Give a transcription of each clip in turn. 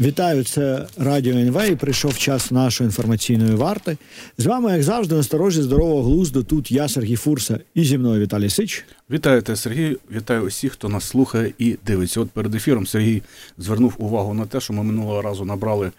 Вітаю, це Радіо НВ і прийшов час нашої інформаційної варти. З вами, як завжди, насторожі здорового глузду. Тут я, Сергій Фурса, і зі мною Віталій Сич. Вітаю те, Сергій. Вітаю усіх, хто нас слухає і дивиться. От перед ефіром Сергій звернув увагу на те, що ми минулого разу набрали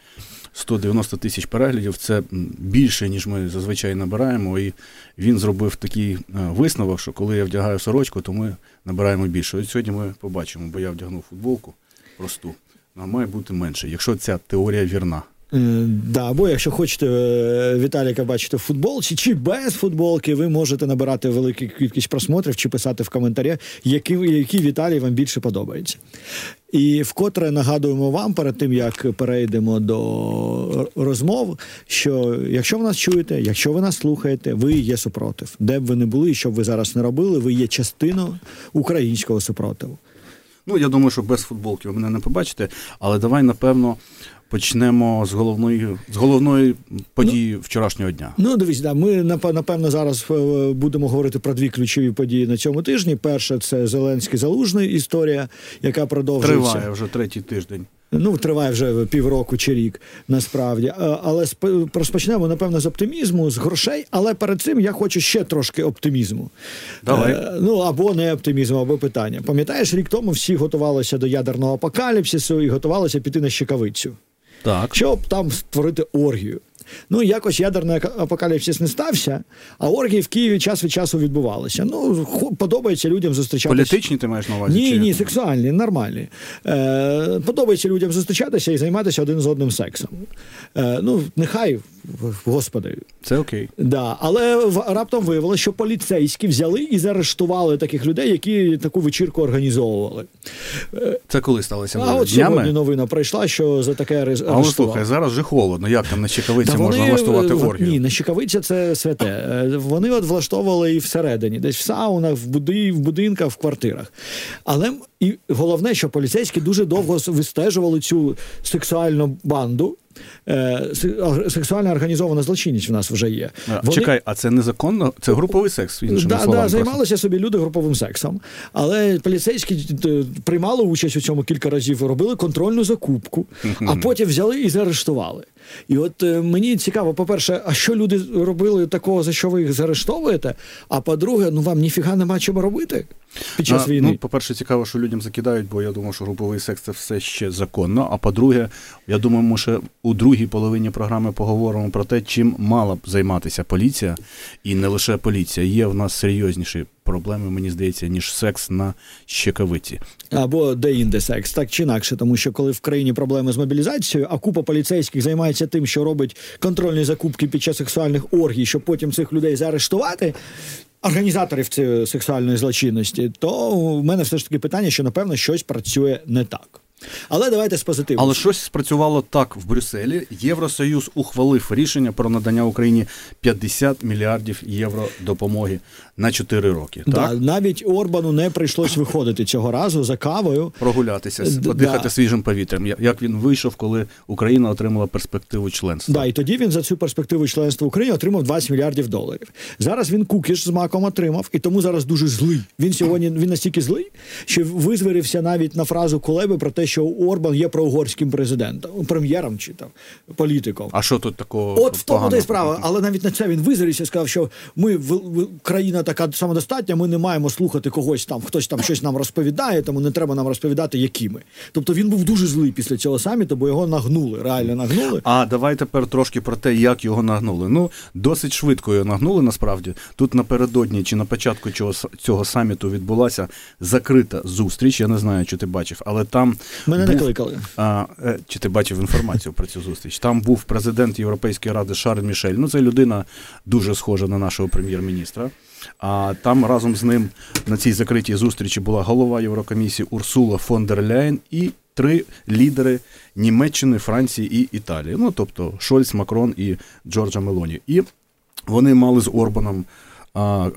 190 тисяч переглядів. Це більше, ніж ми зазвичай набираємо. І він зробив такий е, висновок, що коли я вдягаю сорочку, то ми набираємо більше. От сьогодні ми побачимо, бо я вдягнув футболку просту а має бути менше, якщо ця теорія вірна. Е, да, або якщо хочете е, Віталіка бачити в футболці чи без футболки, ви можете набирати велику кількість просмотрів чи писати в коментарі, які які Віталій вам більше подобаються. І вкотре нагадуємо вам перед тим, як перейдемо до розмов, що якщо ви нас чуєте, якщо ви нас слухаєте, ви є супротив. Де б ви не були, і що б ви зараз не робили, ви є частиною українського супротиву. Ну, я думаю, що без футболки ви мене не побачите, але давай, напевно, почнемо з головної з головної події ну, вчорашнього дня. Ну, дивіться, да, ми напевно зараз е, будемо говорити про дві ключові події на цьому тижні. Перша це Зеленський залужний історія, яка продовжується. Триває вже третій тиждень. Ну, триває вже півроку чи рік, насправді. Але розпочнемо, напевно, з оптимізму, з грошей. Але перед цим я хочу ще трошки оптимізму. Давай. Е, ну або не оптимізму, або питання. Пам'ятаєш, рік тому всі готувалися до ядерного апокаліпсису і готувалися піти на щекавицю. Так. Щоб там створити оргію. Ну, якось ядерний апокаліпсис не стався, а оргії в Києві час від часу відбувалися. Ну, подобається людям зустрічатися. Політичні ти маєш на увазі? Ні, чи ні, сексуальні, нормальні. Е, Подобається людям зустрічатися і займатися один з одним сексом. Е, Ну, нехай, господи. Це окей. Да. Але раптом виявилося, що поліцейські взяли і заарештували таких людей, які таку вечірку організовували. Е, Це коли сталося? А от сьогодні новина прийшла, що за таке арештували. Але слухай, зараз же холодно. Як там на Чекавиці Та можна влаштувати оргію? Ні, на Щекавиця це святе. Е, вони от влаштовували і всередині, десь в саунах, в буди, в будинках, в квартирах. Але і головне, що поліцейські дуже довго вистежували цю сексуальну банду. Е, сексуальна організована злочинність в нас вже є. Вони... Чекай, а це незаконно? Це груповий секс? іншими да, словами, да, займалися собі люди груповим сексом, але поліцейські е, приймали участь у цьому кілька разів, робили контрольну закупку, а потім взяли і заарештували. І от е, мені цікаво, по-перше, а що люди робили такого, за що ви їх заарештовуєте? А по-друге, ну вам ніфіга нема чого робити під час а, війни. Ну, по-перше, цікаво, що людям закидають, бо я думаю, що груповий секс це все ще законно. А по-друге, я думаю, ми ще у другій половині програми поговоримо про те, чим мала б займатися поліція, і не лише поліція. Є в нас серйозніші проблеми, мені здається, ніж секс на щекавиці. Або де-інде секс, так чи інакше, тому що коли в країні проблеми з мобілізацією, а купа поліцейських займається тим, що робить контрольні закупки під час сексуальних оргій, щоб потім цих людей заарештувати. Організаторів цієї сексуальної злочинності, то в мене все ж таки питання, що напевно щось працює не так. Але давайте з позитиву. Але щось спрацювало так в Брюсселі. Євросоюз ухвалив рішення про надання Україні 50 мільярдів євро допомоги на 4 роки. Да, так? Навіть Орбану не прийшлось виходити цього разу за кавою. Прогулятися, подихати да. свіжим повітрям. Як він вийшов, коли Україна отримала перспективу членства? Да, і тоді він за цю перспективу членства України отримав 20 мільярдів доларів. Зараз він кукіш з маком отримав, і тому зараз дуже злий. Він сьогодні він настільки злий, що визвірився навіть на фразу Кулеби про те, що Орбан є проугорським президентом, прем'єром чи там політиком. А що тут такого? От в тому й справа, але навіть на це він визрився сказав, що ми в, в країна така самодостатня, ми не маємо слухати когось там, хтось там щось нам розповідає, тому не треба нам розповідати, які ми. Тобто він був дуже злий після цього саміту, бо його нагнули, реально нагнули. А давай тепер трошки про те, як його нагнули. Ну досить швидко його нагнули. Насправді тут напередодні чи на початку цього, цього саміту відбулася закрита зустріч. Я не знаю, чи ти бачив, але там мене не кликали. А, е, Чи ти бачив інформацію про цю зустріч? Там був президент Європейської ради Шарль Мішель. Ну, це людина дуже схожа на нашого прем'єр-міністра. А там разом з ним на цій закритій зустрічі була голова Єврокомісії Урсула фон дер Ляйн і три лідери Німеччини, Франції і Італії. Ну тобто Шольц, Макрон і Джорджа Мелоні. І вони мали з Орбаном а,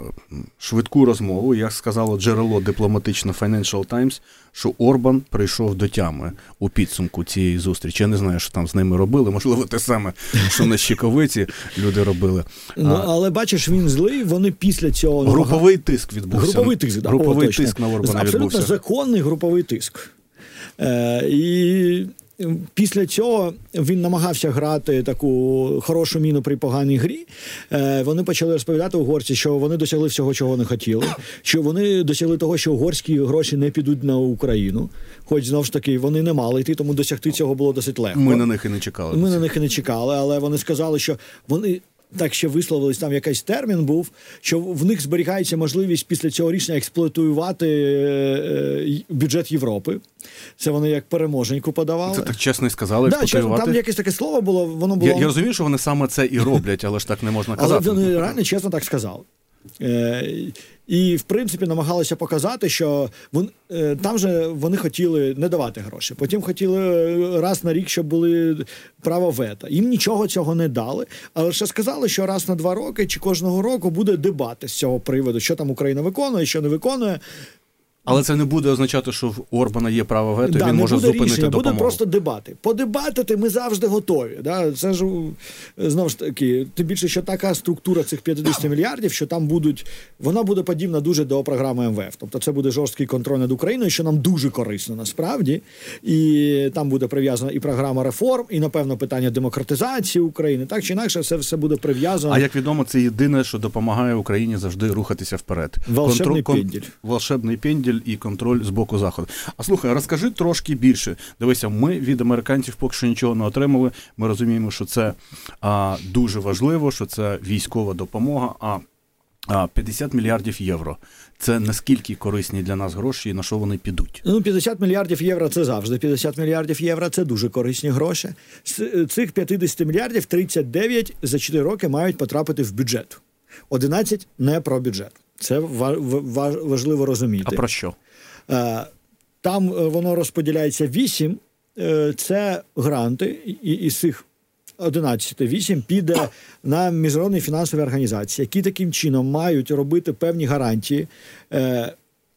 швидку розмову. Як сказало джерело дипломатично Financial Times, що Орбан прийшов до тями у підсумку цієї зустрічі. Я не знаю, що там з ними робили. Можливо, те саме, що на Щековиці люди робили. Ну але бачиш, він злий. Вони після цього груповий тиск відбувся. Груповий тиск, да, груповий о, тиск на Орбана Абсолютно відбувся. законний груповий тиск. Е, І після цього він намагався грати таку хорошу міну при поганій грі. Е, Вони почали розповідати угорці, що вони досягли всього, чого не хотіли. Що вони досягли того, що угорські гроші не підуть на Україну. Хоч знову ж таки вони не мали йти, тому досягти цього було досить легко. Ми на них і не чекали. Ми на них і не чекали, але вони сказали, що вони. Так ще висловились, там якийсь термін був, що в них зберігається можливість після цього рішення експлуатувати е, бюджет Європи. Це вони як переможеньку подавали. Це так чесно і сказали. Да, чесно, там якесь таке слово було. Воно було я, я розумію, що вони саме це і роблять, але ж так не можна казати. Але вони реально чесно так сказали. Е, І, в принципі, намагалися показати, що вон, е, там же вони хотіли не давати гроші. Потім хотіли раз на рік, щоб були право вето. Їм нічого цього не дали, але ще сказали, що раз на два роки чи кожного року буде дебати з цього приводу, що там Україна виконує, що не виконує. Але це не буде означати, що в Орбана є право вето, да, він не може буде зупинити рішення, допомогу. Буде просто дебати. Подебатити ми завжди готові. Да? Це ж знову ж таки, тим більше, що така структура цих 50 мільярдів, що там будуть, вона буде подібна дуже до програми МВФ. Тобто це буде жорсткий контроль над Україною, що нам дуже корисно насправді. І там буде прив'язана і програма реформ, і напевно питання демократизації України. Так чи інакше, все все буде прив'язано. А як відомо, це єдине, що допомагає Україні завжди рухатися вперед. Волшебний Контроль, пенділь. Волшебний пенділь і контроль з боку заходу. А слухай, розкажи трошки більше. Дивися, ми від американців поки що нічого не отримали. Ми розуміємо, що це а, дуже важливо, що це військова допомога. А а 50 мільярдів євро. Це наскільки корисні для нас гроші і на що вони підуть? Ну, 50 мільярдів євро це завжди 50 мільярдів євро. Це дуже корисні гроші. З цих 50 мільярдів 39 за 4 роки мають потрапити в бюджет. 11 не про бюджет. Це важливо розуміти. А про що? Там воно розподіляється 8, це гранти, і із цих 11, 8 піде на міжнародні фінансові організації, які таким чином мають робити певні гарантії.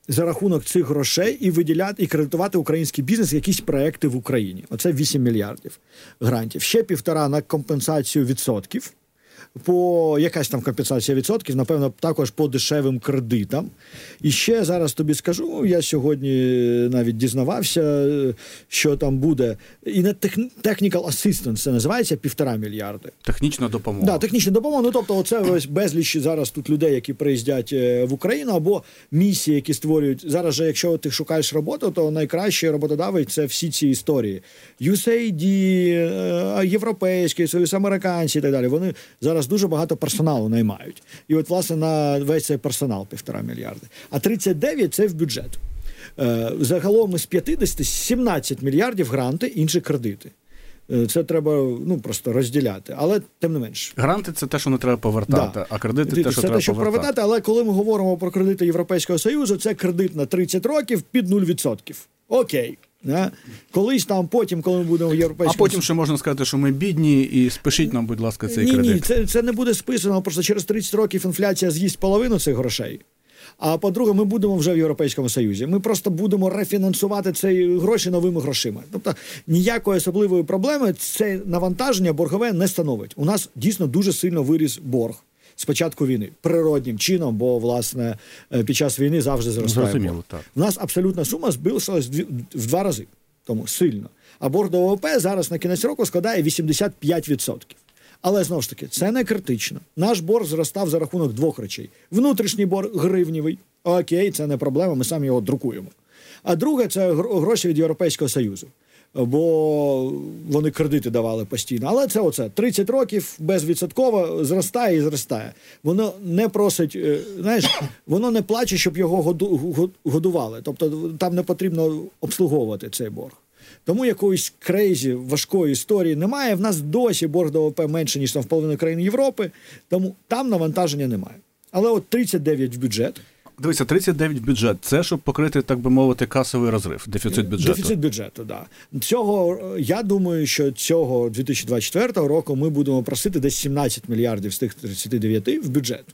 За рахунок цих грошей і виділяти і кредитувати український бізнес якісь проекти в Україні. Оце 8 мільярдів грантів. Ще півтора на компенсацію відсотків по якась там компенсація відсотків, напевно, також по дешевим кредитам. І ще зараз тобі скажу, я сьогодні навіть дізнавався, що там буде. І на technical assistance це називається півтора мільярди. Технічна допомога. Да, технічна допомога. Ну тобто, оце ось безліч зараз тут людей, які приїздять в Україну, або місії, які створюють зараз. же, Якщо ти шукаєш роботу, то найкращий роботодавець це всі ці історії. USAID, європейський союз, американці і так далі. Вони зараз дуже багато персоналу наймають. І от, власне, на весь цей персонал півтора мільярди. А 39 – це в бюджет. Загалом із 50 – 17 мільярдів гранти, інші кредити. Це треба ну просто розділяти, але тим не менш. Гранти це те, що не треба повертати, да. а кредити це те, що це треба те, що повертати. повертати. Але коли ми говоримо про кредити Європейського Союзу, це кредит на 30 років під 0%. Окей. Не? Колись там, потім, коли ми будемо в європейському... А потім ще можна сказати, що ми бідні, і спишіть нам, будь ласка, цей ні, кредит. Ні, це, це не буде списано, просто через 30 років інфляція з'їсть половину цих грошей. А по-друге, ми будемо вже в Європейському Союзі. Ми просто будемо рефінансувати ці гроші новими грошима. Тобто ніякої особливої проблеми це навантаження боргове не становить. У нас дійсно дуже сильно виріс борг. З початку війни природнім чином, бо власне під час війни завжди зростає. Зрозуміло, так. У нас абсолютна сума збільшилась в два рази, тому сильно. А борг до ВВП зараз на кінець року складає 85%. Але знову ж таки, це не критично. Наш борг зростав за рахунок двох речей: внутрішній борг гривнівий. Окей, це не проблема, ми самі його друкуємо. А друге це гроші від Європейського Союзу. Бо вони кредити давали постійно. Але це оце 30 років безвідсотково зростає і зростає. Воно не просить, знаєш, воно не плаче, щоб його годували. Тобто там не потрібно обслуговувати цей борг. Тому якоїсь crazy важкої історії немає. В нас досі борг до ВВП менше, ніж там в половині країн Європи, тому там навантаження немає. Але от 39 в бюджет. Дивіться, 39 бюджет. Це щоб покрити, так би мовити, касовий розрив, дефіцит бюджету. Дефіцит бюджету, да. Цього я думаю, що цього 2024 року ми будемо просити десь 17 мільярдів з тих 39 в бюджет.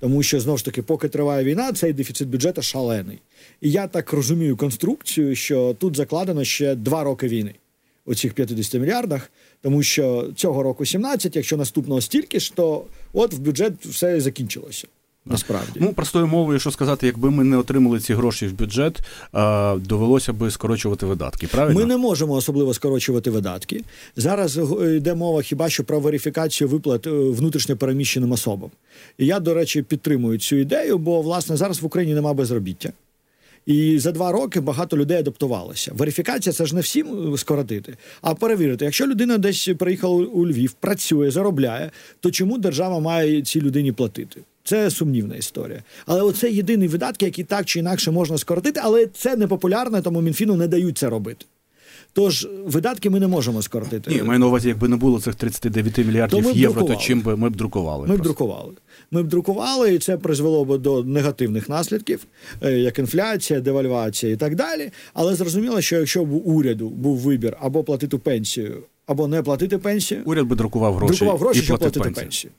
Тому що знову ж таки, поки триває війна, цей дефіцит бюджету шалений. І я так розумію конструкцію, що тут закладено ще два роки війни у цих 50 мільярдах, тому що цього року 17, якщо наступного стільки ж, то от в бюджет все закінчилося. Насправді, ну простою мовою, що сказати, якби ми не отримали ці гроші в бюджет, довелося би скорочувати видатки. Правильно ми не можемо особливо скорочувати видатки. Зараз йде мова хіба що про верифікацію виплат е, внутрішньо переміщеним особам. І я, до речі, підтримую цю ідею, бо власне зараз в Україні немає безробіття. І за два роки багато людей адаптувалося. Верифікація це ж не всім е, скоротити, а перевірити, якщо людина десь приїхала у Львів, працює, заробляє, то чому держава має цій людині платити? Це сумнівна історія. Але оце єдиний видатки, які так чи інакше можна скоротити, але це не популярно, тому Мінфіну не дають це робити. Тож видатки ми не можемо скоротити. Ні, маю на увазі, якби не було цих 39 мільярдів то євро, то чим би ми б друкували? Ми б друкували. Ми б друкували, і це призвело б до негативних наслідків, е, як інфляція, девальвація і так далі. Але зрозуміло, що якщо б у уряду був вибір або платити пенсію, або не платити пенсію, уряд би друкував гроші, друкував гроші, і щоб платити пенсію. пенсію.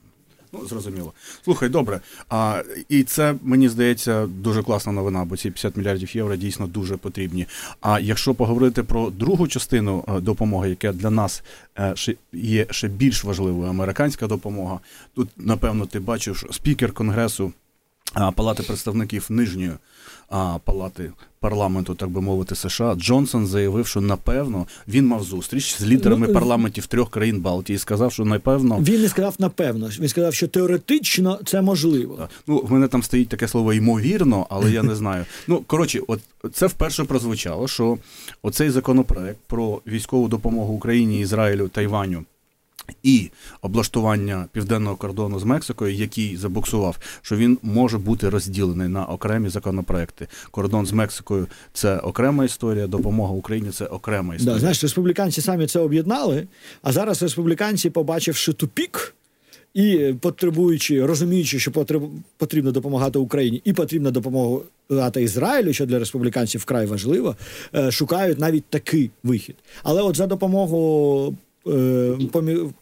Ну, зрозуміло. Слухай, добре. А, І це, мені здається, дуже класна новина, бо ці 50 мільярдів євро дійсно дуже потрібні. А якщо поговорити про другу частину е, допомоги, яка для нас е, є ще більш важливою, американська допомога, тут, напевно, ти бачиш спікер Конгресу Палати представників Нижньої палати парламенту, так би мовити, США, Джонсон заявив, що напевно він мав зустріч з лідерами ну, парламентів трьох країн Балтії. і Сказав, що напевно він не сказав напевно. Він сказав, що теоретично це можливо. Так. Ну в мене там стоїть таке слово ймовірно, але я не знаю. Ну коротше, от це вперше прозвучало, що оцей законопроект про військову допомогу Україні, Ізраїлю, Тайваню і облаштування південного кордону з Мексикою, який забуксував, що він може бути розділений на окремі законопроекти. Кордон з Мексикою це окрема історія, допомога Україні це окрема історія. Да, Знаєш, республіканці самі це об'єднали, а зараз республіканці, побачивши тупік. І потребуючи, розуміючи, що потрібно допомагати Україні, і потрібно допомагати Ізраїлю, що для республіканців вкрай важливо, е, шукають навіть такий вихід. Але от за допомогою Е,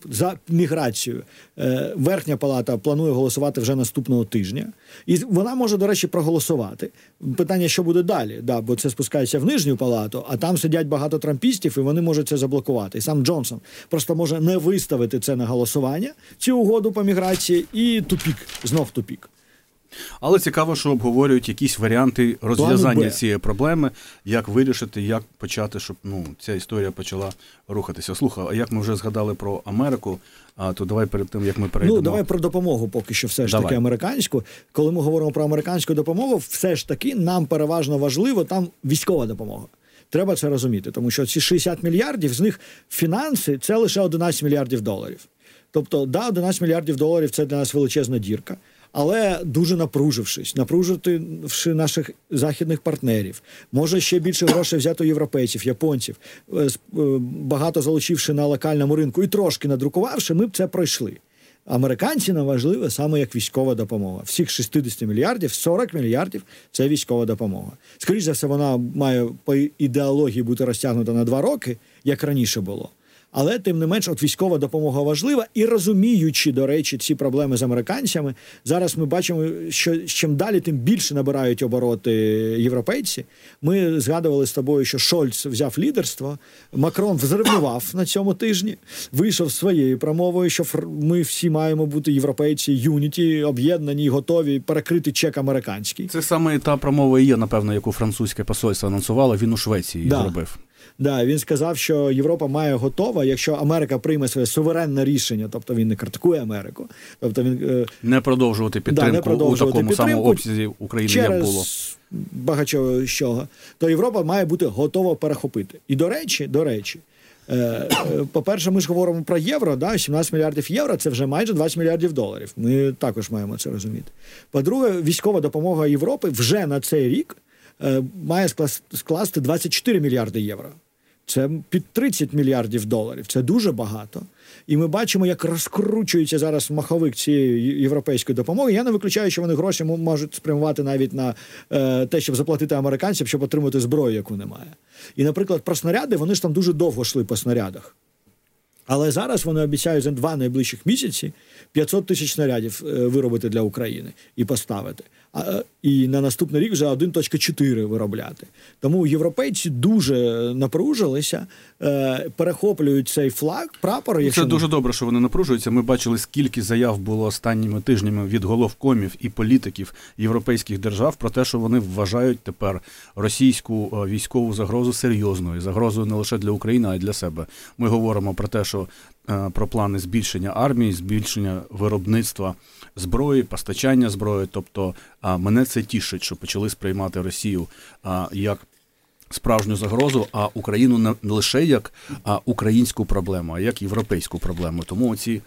за міграцію. Е, верхня палата планує голосувати вже наступного тижня, і вона може, до речі, проголосувати. Питання, що буде далі, да, бо це спускається в нижню палату, а там сидять багато трампістів, і вони можуть це заблокувати. І сам Джонсон просто може не виставити це на голосування, цю угоду по міграції, і тупік, знов тупік. Але цікаво, що обговорюють якісь варіанти розв'язання цієї проблеми, як вирішити, як почати, щоб ну ця історія почала рухатися. Слухай, а як ми вже згадали про Америку, а то давай перед тим як ми перейдемо. Ну давай про допомогу, поки що, все ж давай. таки американську. Коли ми говоримо про американську допомогу, все ж таки нам переважно важливо там військова допомога. Треба це розуміти, тому що ці 60 мільярдів з них фінанси це лише 11 мільярдів доларів. Тобто, да, 11 мільярдів доларів це для нас величезна дірка але дуже напружившись, напруживши наших західних партнерів, може ще більше грошей взяти у європейців, японців, е, е, багато залучивши на локальному ринку і трошки надрукувавши, ми б це пройшли. Американці нам важливо саме як військова допомога. Всіх 60 мільярдів, 40 мільярдів це військова допомога. Скоріше за все, вона має по ідеології бути розтягнута на два роки, як раніше було. Але тим не менш, от військова допомога важлива і розуміючи, до речі, ці проблеми з американцями, зараз ми бачимо, що чим далі, тим більше набирають обороти європейці. Ми згадували з тобою, що Шольц взяв лідерство. Макрон взривнував на цьому тижні, вийшов своєю промовою, що ми всі маємо бути європейці, юніті, об'єднані, готові перекрити чек американський. Це саме та промова і є, напевно, яку французьке посольство анонсувало. Він у Швеції да. зробив. Да, він сказав, що Європа має готова, якщо Америка прийме своє суверенне рішення, тобто він не критикує Америку, тобто він е, не продовжувати підтримку да, не продовжувати у такому підтримку самому обсязі України через як було багато чого, то Європа має бути готова перехопити. І до речі, до речі. Е, е, по-перше, ми ж говоримо про євро, да, 17 мільярдів євро це вже майже 20 мільярдів доларів. Ми також маємо це розуміти. По-друге, військова допомога Європи вже на цей рік має скласти 24 мільярди євро. Це під 30 мільярдів доларів. Це дуже багато. І ми бачимо, як розкручується зараз маховик цієї європейської допомоги. Я не виключаю, що вони гроші можуть спрямувати навіть на е, те, щоб заплатити американцям, щоб отримати зброю, яку немає. І, наприклад, про снаряди вони ж там дуже довго йшли по снарядах. Але зараз вони обіцяють за два найближчих місяці 500 тисяч снарядів е, виробити для України і поставити. А, і на наступний рік вже 1.4 виробляти. Тому європейці дуже напружилися, е, перехоплюють цей флаг, прапор. Це Якщо дуже добре, що вони напружуються. Ми бачили, скільки заяв було останніми тижнями від головкомів і політиків європейських держав про те, що вони вважають тепер російську е, військову загрозу серйозною, загрозою не лише для України, а й для себе. Ми говоримо про те, що е, про плани збільшення армії, збільшення виробництва зброї, постачання зброї. Тобто, мене це тішить, що почали сприймати Росію як. Справжню загрозу, а Україну не лише як українську проблему, а як європейську проблему. Тому ці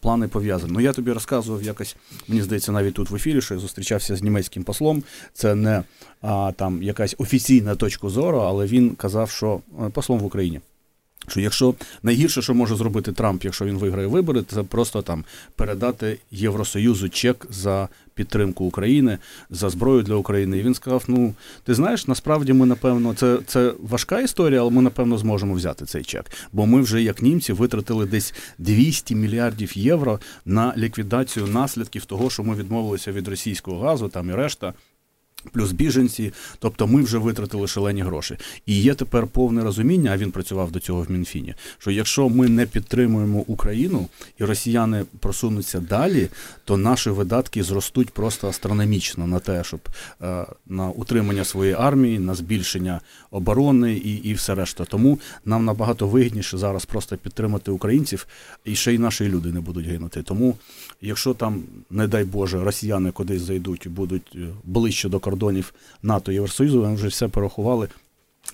плани пов'язані. Ну я тобі розказував якось, мені здається, навіть тут в ефірі, що я зустрічався з німецьким послом. Це не там якась офіційна точка зору, але він казав, що послом в Україні. Що якщо найгірше, що може зробити Трамп, якщо він виграє вибори, це просто там передати Євросоюзу чек за підтримку України за зброю для України. І він сказав: Ну, ти знаєш, насправді ми напевно, це це важка історія, але ми напевно зможемо взяти цей чек. Бо ми вже, як німці, витратили десь 200 мільярдів євро на ліквідацію наслідків того, що ми відмовилися від російського газу, там і решта. Плюс біженці, тобто ми вже витратили шалені гроші. І є тепер повне розуміння, а він працював до цього в Мінфіні. Що якщо ми не підтримуємо Україну і росіяни просунуться далі, то наші видатки зростуть просто астрономічно на те, щоб е, на утримання своєї армії, на збільшення оборони і і все решта. Тому нам набагато вигідніше зараз просто підтримати українців, і ще й наші люди не будуть гинути. Тому, якщо там, не дай Боже, росіяни кудись зайдуть і будуть е, ближче до кордону, кордонів НАТО і Євросоюзу, вони вже все порахували.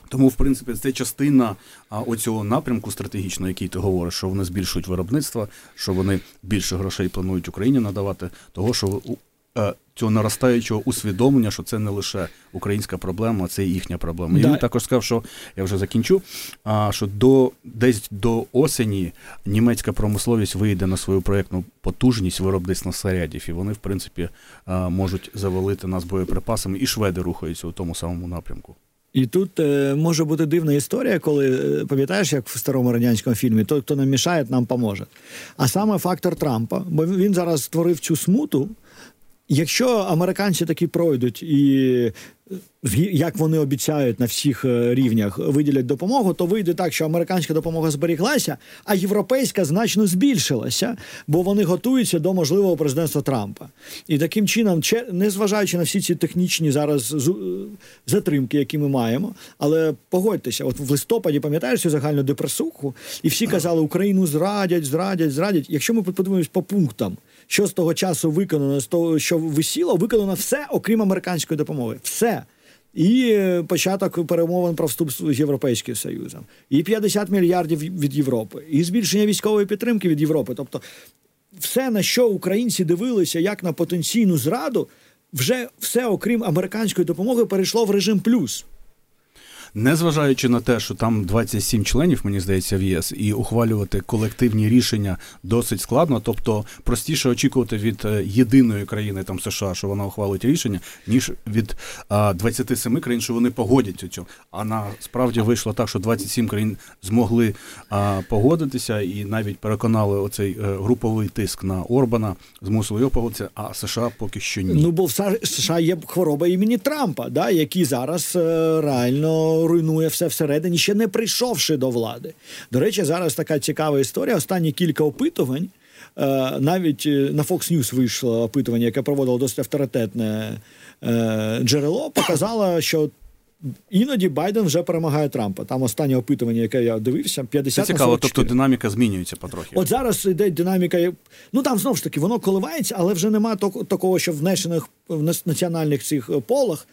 Тому, в принципі, це частина а, оцього напрямку стратегічного, який ти говориш, що вони збільшують виробництво, що вони більше грошей планують Україні надавати, того, що цього наростаючого усвідомлення, що це не лише українська проблема, а це їхня проблема. Да. І він також сказав, що я вже закінчу. А що до десь до осені німецька промисловість вийде на свою проєктну потужність виробництва снарядів, і вони, в принципі, можуть завалити нас боєприпасами, і шведи рухаються у тому самому напрямку. І тут е, може бути дивна історія, коли е, пам'ятаєш, як в старому радянському фільмі, той, хто нам мішає, нам поможе. А саме фактор Трампа, бо він зараз створив цю смуту. Якщо американці таки пройдуть і як вони обіцяють на всіх е, рівнях виділять допомогу, то вийде так, що американська допомога зберіглася, а європейська значно збільшилася, бо вони готуються до можливого президентства Трампа. І таким чином, незважаючи на всі ці технічні зараз е, затримки, які ми маємо, але погодьтеся, от в листопаді пам'ятаєш цю загальну депресуху, і всі казали, Україну зрадять, зрадять, зрадять. Якщо ми подивимось по пунктам, що з того часу виконано, з того, що висіло, виконано все, окрім американської допомоги. Все. І початок перемовин про вступ з Європейським Союзом, і 50 мільярдів від Європи, і збільшення військової підтримки від Європи. Тобто, все, на що українці дивилися, як на потенційну зраду, вже все, окрім американської допомоги, перейшло в режим плюс незважаючи на те, що там 27 членів, мені здається, в ЄС, і ухвалювати колективні рішення досить складно. Тобто простіше очікувати від е, єдиної країни там США, що вона ухвалить рішення, ніж від а, 27 країн, що вони погодяться цю. А насправді вийшло так, що 27 країн змогли погодитися і навіть переконали оцей е, груповий тиск на Орбана, змусили його погодитися, а США поки що ні. Ну бо в США є хвороба імені Трампа, да, які зараз е, реально руйнує все всередині, ще не прийшовши до влади. До речі, зараз така цікава історія. Останні кілька опитувань. Е, навіть е, на Fox News вийшло опитування, яке проводило досить авторитетне е, джерело, показало, що іноді Байден вже перемагає Трампа. Там останнє опитування, яке я дивився, 50 Це цікаво, тобто динаміка змінюється потрохи. От зараз йде динаміка. Ну там знову ж таки воно коливається, але вже нема такого, що в нешених в національних цих полах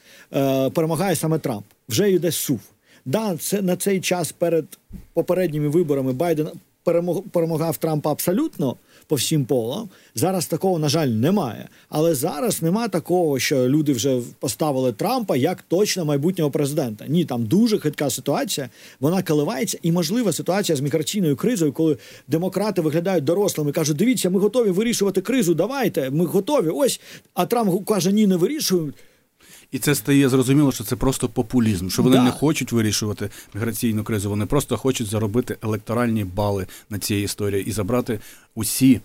перемагає саме Трамп вже йде сув. Да, це на цей час перед попередніми виборами Байден перемог, перемагав Трампа абсолютно по всім полам. Зараз такого, на жаль, немає. Але зараз нема такого, що люди вже поставили Трампа як точно майбутнього президента. Ні, там дуже хитка ситуація. Вона коливається, і можлива ситуація з міграційною кризою, коли демократи виглядають дорослими, кажуть: дивіться, ми готові вирішувати кризу. Давайте, ми готові. Ось а Трамп каже: ні, не вирішують. І це стає зрозуміло, що це просто популізм, що вони да. не хочуть вирішувати міграційну кризу. Вони просто хочуть заробити електоральні бали на цій історії і забрати усі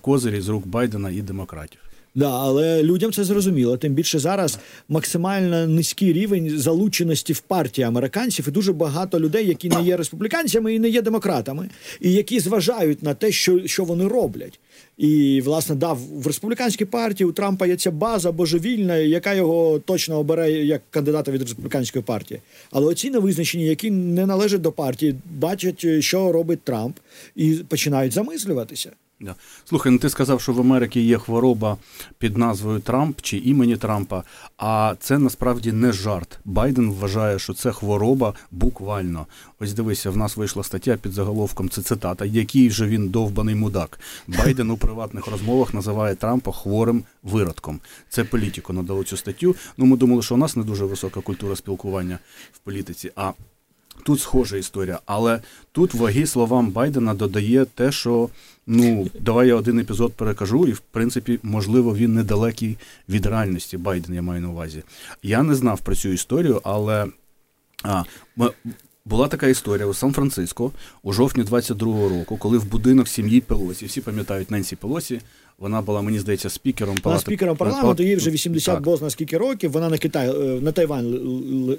козирі з рук Байдена і демократів. Да, але людям це зрозуміло. Тим більше зараз максимально низький рівень залученості в партії американців, і дуже багато людей, які не є республіканцями і не є демократами, і які зважають на те, що, що вони роблять. І власне дав в республіканській партії у Трампа є ця база божевільна, яка його точно обере як кандидата від республіканської партії. Але оці невизначені, які не належать до партії, бачать, що робить Трамп, і починають замислюватися. Да. Слухай, ну ти сказав, що в Америці є хвороба під назвою Трамп чи імені Трампа, а це насправді не жарт. Байден вважає, що це хвороба буквально. Ось дивися, в нас вийшла стаття під заголовком. Це цитата, який же він довбаний мудак. Байден у приватних розмовах називає Трампа хворим виродком. Це політико надало цю статтю. Ну ми думали, що у нас не дуже висока культура спілкування в політиці. а Тут схожа історія, але тут ваги словам Байдена додає те, що ну давай я один епізод перекажу, і в принципі, можливо, він недалекий від реальності. Байден я маю на увазі. Я не знав про цю історію, але а, була така історія у Сан-Франциско у жовтні 22-го року, коли в будинок сім'ї Пелосі, всі пам'ятають Ненсі Пелосі, вона була, мені здається, спікером Вона спікером парламенту, їй вже 80 бозна скільки років. Вона на Китай е, на Тайвань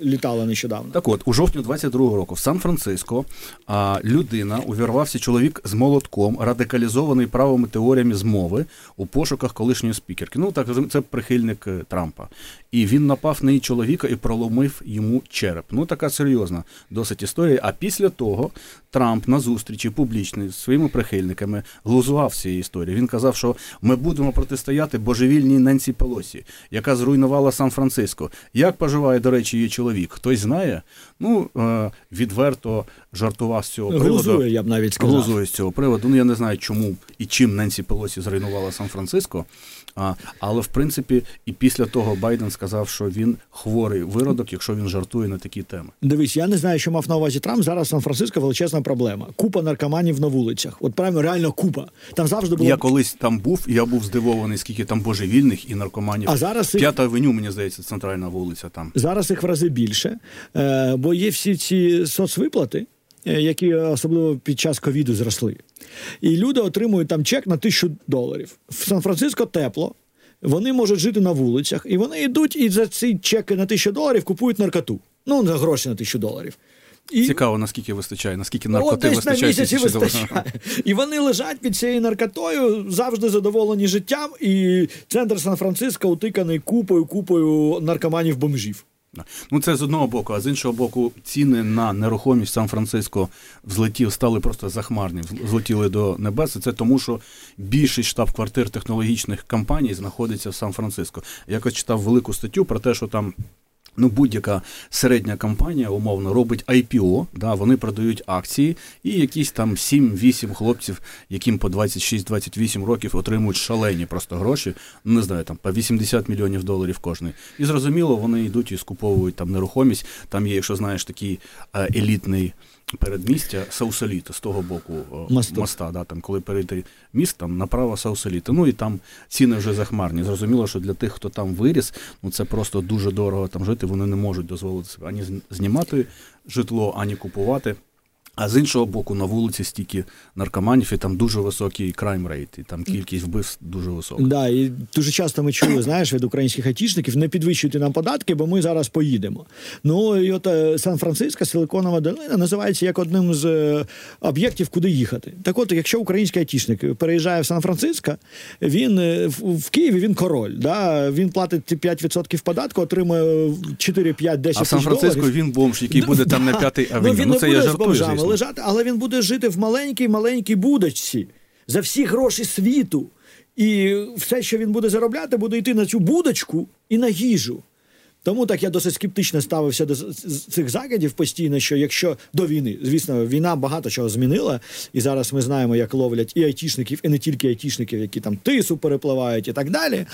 літала нещодавно. Так, от у жовтні 22-го року в Сан-Франциско а, людина увірвався чоловік з молотком, радикалізований правими теоріями змови у пошуках колишньої спікерки. Ну так це прихильник е, Трампа. І він напав на її чоловіка і проломив йому череп. Ну така серйозна досить історія. А після того Трамп на зустрічі публічній з своїми прихильниками глузував цієї історії. Він казав, що ми будемо протистояти божевільній Ненсі Пелосі, яка зруйнувала Сан-Франциско. Як поживає, до речі, її чоловік? Хтось знає? Ну е, відверто жартував з цього приводу. Глузує, я б навіть сказав. Глузує з цього приводу. Ну я не знаю, чому і чим Ненсі Пелосі зруйнувала Сан-Франциско. А, Але в принципі, і після того Байден сказав, що він хворий виродок, якщо він жартує на такі теми. Дивись, я не знаю, що мав на увазі Трамп. Зараз Сан-Франциско величезна проблема. Купа наркоманів на вулицях. От прямо реально купа. Там завжди було я колись там був. і Я був здивований, скільки там божевільних і наркоманів. А зараз п'ята авеню, мені здається, центральна вулиця. Там зараз їх в рази більше, е, бо є всі ці соцвиплати. Е, які особливо під час ковіду зросли, і люди отримують там чек на тисячу доларів. В Сан-Франциско тепло, вони можуть жити на вулицях, і вони йдуть і за ці чеки на тисячу доларів купують наркоту. Ну за гроші на тисячу доларів. І... Цікаво, наскільки вистачає, наскільки наркоти О, вистачає. на місяці вистачає. І вони лежать під цією наркотою, завжди задоволені життям, і центр Сан-Франциско утиканий купою, купою наркоманів бомжів. Ну це з одного боку, а з іншого боку, ціни на нерухомість Сан-Франциско взлетів, стали просто захмарні, злетіли до небес. Це тому, що більшість штаб-квартир технологічних компаній знаходиться в Сан-Франциско. Якось читав велику статтю про те, що там Ну, будь-яка середня компанія умовно робить IPO, да, вони продають акції, і якісь там 7-8 хлопців, яким по 26-28 років отримують шалені просто гроші, ну не знаю, там по 80 мільйонів доларів кожний. І зрозуміло, вони йдуть і скуповують там нерухомість. Там є, якщо знаєш, такий е, елітний передмістя Саусаліта з того боку Мосту. моста, да, там, коли перейти міст, там направо Саусаліта. Ну і там ціни вже захмарні. Зрозуміло, що для тих, хто там виріс, ну це просто дуже дорого там жити. Вони не можуть дозволити себе ані знімати житло, ані купувати. А з іншого боку, на вулиці стільки наркоманів, і там дуже високий crime rate, і там кількість вбивств дуже висока. Да, і дуже часто ми чули, знаєш, від українських айтішників, не підвищуйте нам податки, бо ми зараз поїдемо. Ну і от е, Сан-Франциско, Силиконова долина називається як одним з е, об'єктів, куди їхати. Так от, якщо український айтішник переїжджає в Сан-Франциско, він е, в Києві він король. Да? Він платить 5% податку, отримує 4-5-10 тисяч А в Сан-Франциско він бомж, який буде там на п'ятий авеню. Ну, ну це я жартую, лежати, але він буде жити в маленькій маленькій будочці за всі гроші світу. І все, що він буде заробляти, буде йти на цю будочку і на їжу. Тому так я досить скептично ставився до цих закидів постійно, що якщо до війни, звісно, війна багато чого змінила, і зараз ми знаємо, як ловлять і айтішників, і не тільки айтішників, які там тису перепливають і так далі.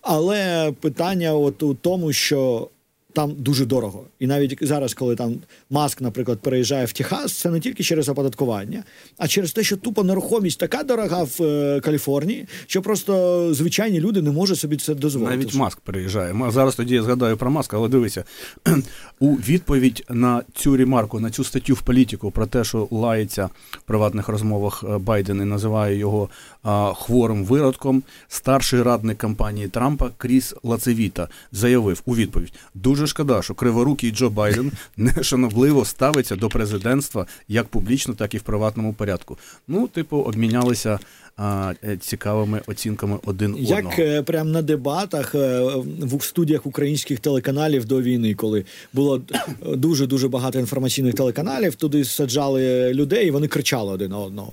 Але питання от у тому, що там дуже дорого. І навіть зараз, коли там Маск, наприклад, переїжджає в Техас, це не тільки через оподаткування, а через те, що тупо нерухомість така дорога в е, Каліфорнії, що просто звичайні люди не можуть собі це дозволити. Навіть Маск переїжджає. Зараз тоді я згадаю про Маска, але дивися, у відповідь на цю ремарку, на цю статтю в політику про те, що лається в приватних розмовах е, Байден і називає його а, хворим виродком, старший радник кампанії Трампа Кріс Лацевіта заявив у відповідь: дуже шкода, що криворукий Джо Байден нешанобливо ставиться до президентства як публічно, так і в приватному порядку. Ну, типу, обмінялися а, е, цікавими оцінками один одного. Як е, прям на дебатах е, в студіях українських телеканалів до війни, коли було дуже дуже багато інформаційних телеканалів, туди саджали людей, і вони кричали один на одного.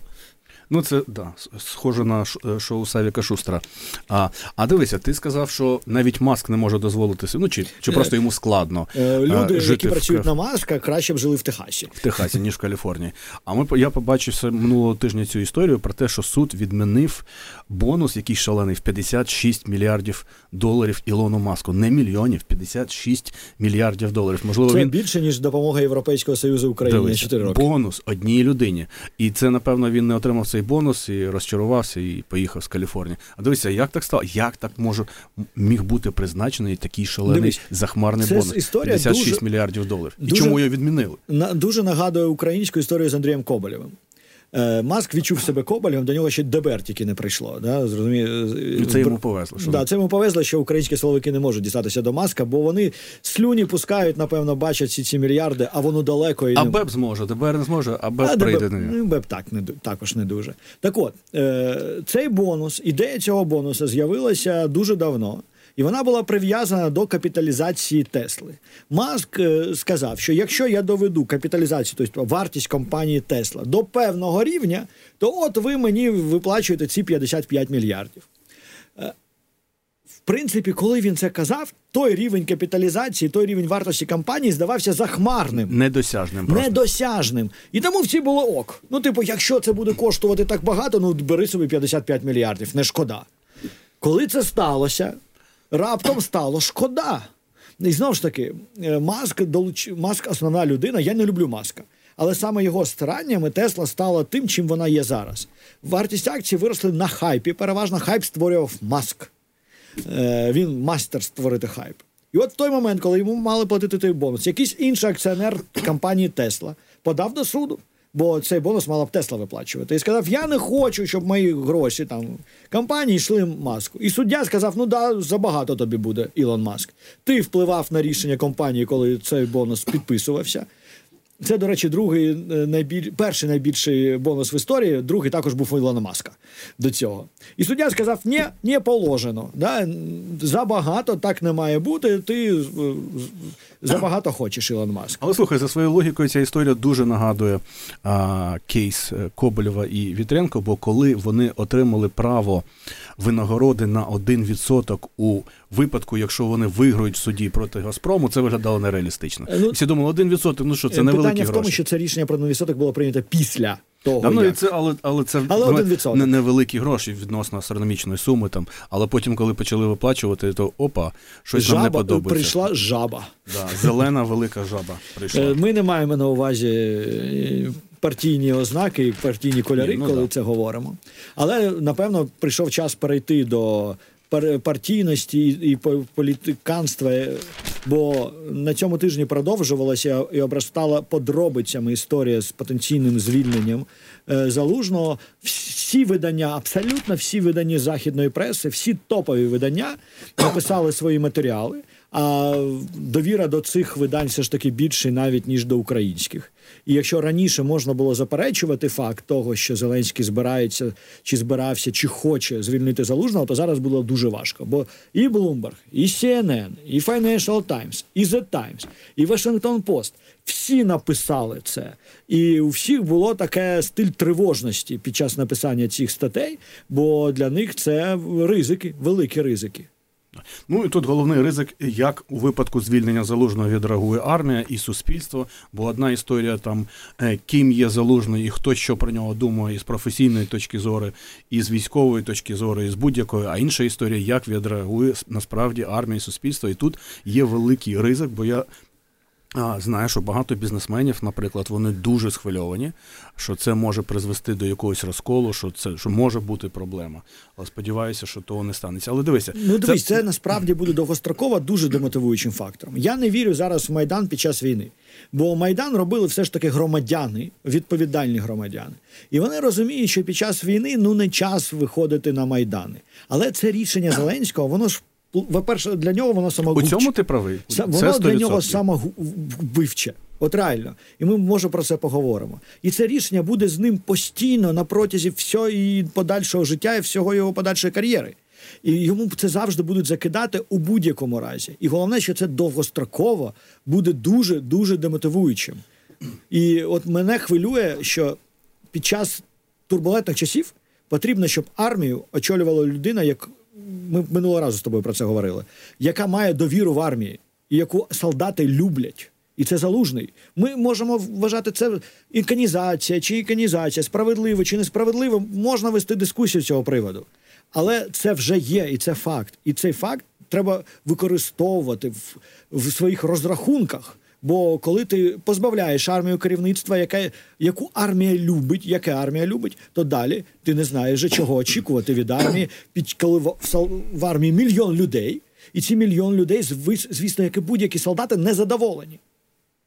Ну, це да, схоже на е, шоу Савіка Шустра. А, а дивися, ти сказав, що навіть Маск не може дозволити собі, ну чи, чи просто йому складно Е, Люди, е, жити які в, працюють на масках, краще б жили в Техасі. в Техасі, ніж в Каліфорнії. А ми я побачив минулого тижня цю історію про те, що суд відмінив бонус, який шалений в 56 мільярдів доларів Ілону Маску. Не мільйонів, 56 мільярдів доларів. Можливо, Це він більше ніж допомога Європейського союзу Україні Дивись, 4 роки. бонус одній людині. І це, напевно, він не отримав цей бонус і розчарувався і поїхав з Каліфорнії. А дивися, як так стало? Як так може міг бути призначений такий шалений Дивись, захмарний це бонус? історія 56 дуже- мільярдів доларів. І дуже- чому його відмінили? На дуже нагадує українську історію з Андрієм Коболєвим. Е, Маск відчув себе Коболєвим, до нього ще ДБР тільки не прийшло. Да? Зрозумі... Ну, це йому повезло. Що Да, це йому повезло, що українські силовики не можуть дістатися до Маска, бо вони слюні пускають, напевно, бачать ці ці мільярди, а воно далеко і А не... Зможе, ДБР не зможе, а БЕП А, прийде ДБ, на нього. ну, БЕП так не також не дуже. Так от, е, цей бонус, ідея цього бонусу з'явилася дуже давно. І вона була прив'язана до капіталізації Тесли. Маск е, сказав, що якщо я доведу капіталізацію, тобто вартість компанії Тесла до певного рівня, то от ви мені виплачуєте ці 55 мільярдів. Е, В принципі, коли він це казав, той рівень капіталізації, той рівень вартості компанії здавався захмарним Недосяжним просто. недосяжним. І тому всі було ок. Ну, типу, якщо це буде коштувати так багато, ну бери собі 55 мільярдів, не шкода. Коли це сталося, раптом стало шкода. І знову ж таки, е, Маск долуч... Маск основна людина. Я не люблю Маска. Але саме його стараннями Тесла стала тим, чим вона є зараз. Вартість акцій виросли на хайпі. Переважно хайп створював Маск. Е, він мастер створити хайп. І от в той момент, коли йому мали платити той бонус, якийсь інший акціонер компанії Тесла подав до суду, бо цей бонус мала б Тесла виплачувати. І сказав: Я не хочу, щоб мої гроші там компанії йшли маску. І суддя сказав: Ну да, забагато тобі буде, Ілон Маск. Ти впливав на рішення компанії, коли цей бонус підписувався. Це, до речі, другий е, найбіль... перший найбільший бонус в історії, другий також був у Ілона Маска до цього. І суддя сказав: ні, не положено. Да? Забагато так не має бути. Ти е, забагато хочеш, Ілон Маск. Але слухай, за своєю логікою, ця історія дуже нагадує а, кейс е, Коболєва і Вітренко, бо коли вони отримали право винагороди на 1% у випадку, якщо вони виграють в суді проти Газпрому, це виглядало нереалістично. Е, ну, всі думали, 1%, ну що, це Е, невеликі Питання в тому, гроші. що це рішення про відсоток було прийнято після того. Да, ну, і як. це, але, але це Але ну, 1%. не, невеликі гроші відносно астрономічної суми. Там. Але потім, коли почали виплачувати, то опа, щось нам не подобається. прийшла жаба. Да, зелена велика жаба прийшла. Е, Ми не маємо на увазі партійні ознаки і партійні кольори, Ні, ну коли да. це говоримо. Але напевно прийшов час перейти до пар- партійності і політиканства, бо на цьому тижні продовжувалася і обростала подробицями історія з потенційним звільненням е, залужного. Всі видання, абсолютно всі видання західної преси, всі топові видання написали свої матеріали. А довіра до цих видань все ж таки більше навіть ніж до українських. І якщо раніше можна було заперечувати факт того, що Зеленський збирається, чи збирався, чи хоче звільнити залужного, то зараз було дуже важко. Бо і Bloomberg, і CNN, і Financial Times, і The Times, і Washington Post всі написали це. І у всіх було таке стиль тривожності під час написання цих статей, бо для них це ризики, великі ризики. Ну і тут головний ризик, як у випадку звільнення залужного відреагує армія і суспільство. Бо одна історія там е, ким є залужний і хто що про нього думає із професійної точки зору, і з військової точки зору, і з будь-якої, а інша історія, як відреагує насправді армія і суспільство. І тут є великий ризик, бо я Знаю, що багато бізнесменів, наприклад, вони дуже схвильовані, що це може призвести до якогось розколу, що це що може бути проблема. Але сподіваюся, що того не станеться. Але дивися, ну дивись, це, це насправді буде довгостроково дуже демотивуючим фактором. Я не вірю зараз в майдан під час війни, бо майдан робили все ж таки громадяни, відповідальні громадяни, і вони розуміють, що під час війни ну не час виходити на майдани. Але це рішення Зеленського, воно ж по-перше, для нього воно самогубче. У цьому ти правий. Це воно 100%. для нього самогубивче. От реально. І ми може про це поговоримо. І це рішення буде з ним постійно на протязі всього подальшого життя і всього його подальшої кар'єри. І йому це завжди будуть закидати у будь-якому разі. І головне, що це довгостроково буде дуже дуже демотивуючим. І от мене хвилює, що під час турбулентних часів потрібно, щоб армію очолювала людина, як ми минулого разу з тобою про це говорили, яка має довіру в армії, і яку солдати люблять. І це залужний. Ми можемо вважати це іконізація чи іконізація, справедливо чи несправедливо. Можна вести дискусію з цього приводу. Але це вже є, і це факт. І цей факт треба використовувати в, в своїх розрахунках. Бо коли ти позбавляєш армію керівництва, яке, яку армія любить, яке армія любить, то далі ти не знаєш, чого очікувати від армії, під коли в, в армії мільйон людей, і ці мільйон людей, звісно, як і будь-які солдати, не задоволені.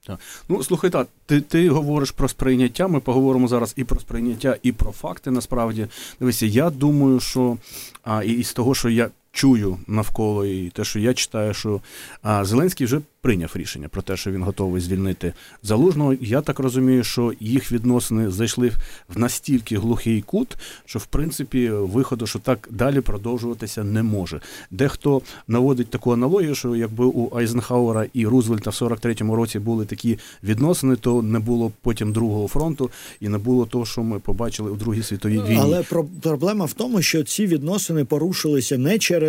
Так. Ну, слухай, так, ти ти говориш про сприйняття. Ми поговоримо зараз і про сприйняття, і про факти. Насправді, дивися, я думаю, що а, і з того, що я чую навколо, і те, що я читаю, що а, Зеленський вже прийняв рішення про те, що він готовий звільнити залужного. Я так розумію, що їх відносини зайшли в настільки глухий кут, що в принципі виходу, що так далі продовжуватися не може. Дехто наводить таку аналогію, що якби у Айзенхауера і Рузвельта в 43-му році були такі відносини, то не було потім другого фронту і не було того, що ми побачили у Другій світовій війні. Але про проблема в тому, що ці відносини порушилися не через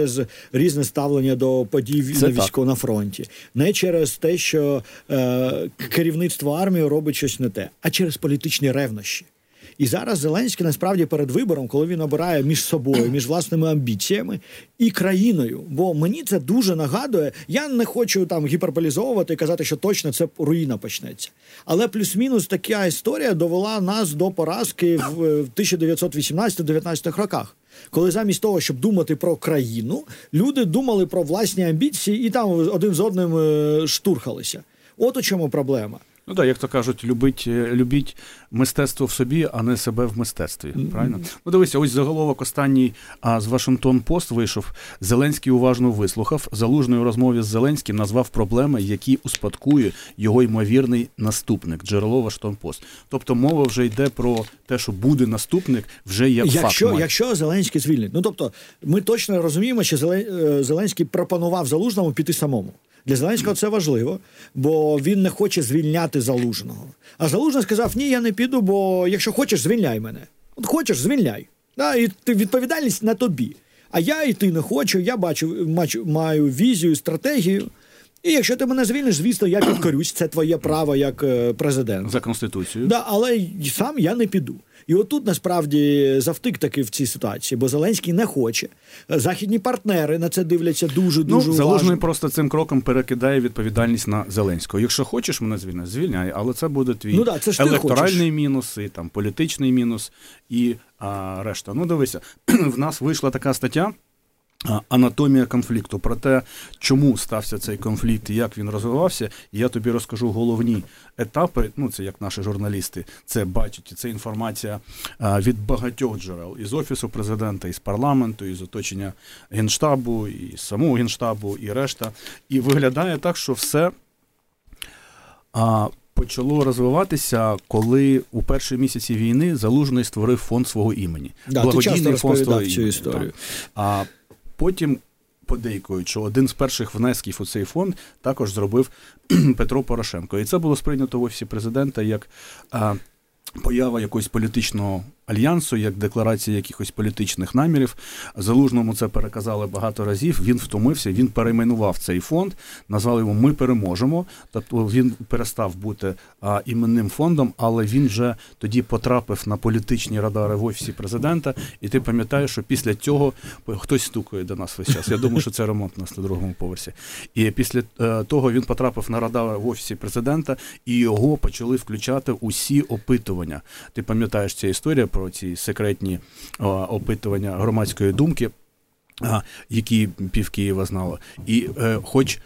різне ставлення до подій Це на війську на фронті, не через те, що е, керівництво армії робить щось не те, а через політичні ревнощі. І зараз Зеленський насправді перед вибором, коли він обирає між собою, між власними амбіціями і країною. Бо мені це дуже нагадує. Я не хочу там гіперполізовувати і казати, що точно це руїна почнеться. Але плюс-мінус така історія довела нас до поразки в 1918-19 роках коли замість того, щоб думати про країну, люди думали про власні амбіції і там один з одним е, штурхалися. От у чому проблема. Ну так, як то кажуть, любить, е, любіть мистецтво в собі, а не себе в мистецтві. Правильно? Mm-hmm. Ну, дивися, ось заголовок останній а, з Вашингтон Пост вийшов. Зеленський уважно вислухав. Залужний у розмові з Зеленським назвав проблеми, які успадкує його ймовірний наступник. Джерело Вашингтон Пост. Тобто мова вже йде про те, що буде наступник, вже як якщо, факт. Якщо Зеленський звільнить. Ну тобто, ми точно розуміємо, що е, Зеленський пропонував залужному піти самому. Для Зеленського це важливо, бо він не хоче звільняти залужного. А залужний сказав: Ні, я не піду, бо якщо хочеш, звільняй мене. От хочеш, звільняй. Да, І відповідальність на тобі. А я йти не хочу, я бачу, маю візію, стратегію. І якщо ти мене звільниш, звісно, я підкорюсь. Це твоє право як е, президент. За конституцією. Да, Але сам я не піду. І отут насправді завтик таки в цій ситуації, бо Зеленський не хоче. Західні партнери на це дивляться дуже дуже ну, Залужний просто цим кроком перекидає відповідальність на Зеленського. Якщо хочеш мене звільняти, звільняй, але це буде твій ну, да, це електоральний мінус, і там політичний мінус і а, решта. Ну дивися, в нас вийшла така стаття. Анатомія конфлікту про те, чому стався цей конфлікт і як він розвивався, я тобі розкажу головні етапи. Ну це як наші журналісти це бачать. і Це інформація від багатьох джерел із офісу президента, із парламенту, із оточення генштабу, і самого генштабу, і решта. І виглядає так, що все. Почало розвиватися, коли у перші місяці війни залужний створив фонд свого імені. Да, Благодійний ти фонд свого цю історію. Так. Потім подейкують, що один з перших внесків у цей фонд також зробив Петро Порошенко. І це було сприйнято в офісі президента як поява якогось політичного альянсу, як декларація якихось політичних намірів. Залужному це переказали багато разів. Він втомився, він перейменував цей фонд, назвали його Ми переможемо. Тобто він перестав бути а, іменним фондом, але він вже тоді потрапив на політичні радари в офісі президента. І ти пам'ятаєш, що після цього хтось стукає до нас весь час. Я думаю, що це ремонт на другому поверсі. І після е, того він потрапив на радар в офісі президента, і його почали включати усі опитування. Ти пам'ятаєш ця історія про ці секретні опитування громадської думки, які пів Києва знало. І е, хоч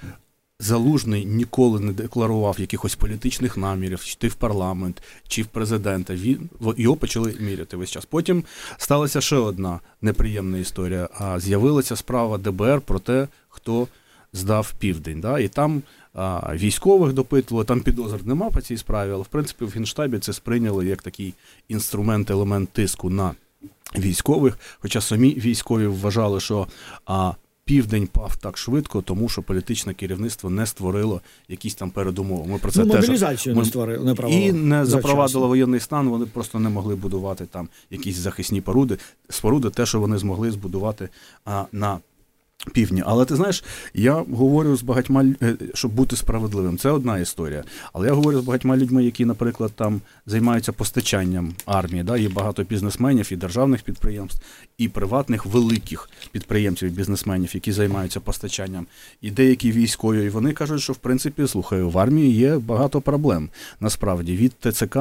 Залужний ніколи не декларував якихось політичних намірів, чи в парламент, чи в президента. Він його почали міряти весь час. Потім сталася ще одна неприємна історія. А з'явилася справа ДБР про те, хто здав південь. Да? І там а, військових допитували, там підозр нема по цій справі, але в принципі в Генштабі це сприйняли як такий інструмент, елемент тиску на військових. Хоча самі військові вважали, що а, Південь пав так швидко, тому що політичне керівництво не створило якісь там передумови. Ми про це ну, теж мобілізацію ми... не створили не і не запровадило воєнний стан. Вони просто не могли будувати там якісь захисні поруди, споруди, те, що вони змогли збудувати а, на півдні. Але ти знаєш, я говорю з багатьма е, щоб бути справедливим. Це одна історія. Але я говорю з багатьма людьми, які, наприклад, там займаються постачанням армії. Да? Є багато бізнесменів і державних підприємств, і приватних великих підприємців, і бізнесменів, які займаються постачанням, і деякі військові. І вони кажуть, що в принципі слухаю, в армії є багато проблем. Насправді від ТЦК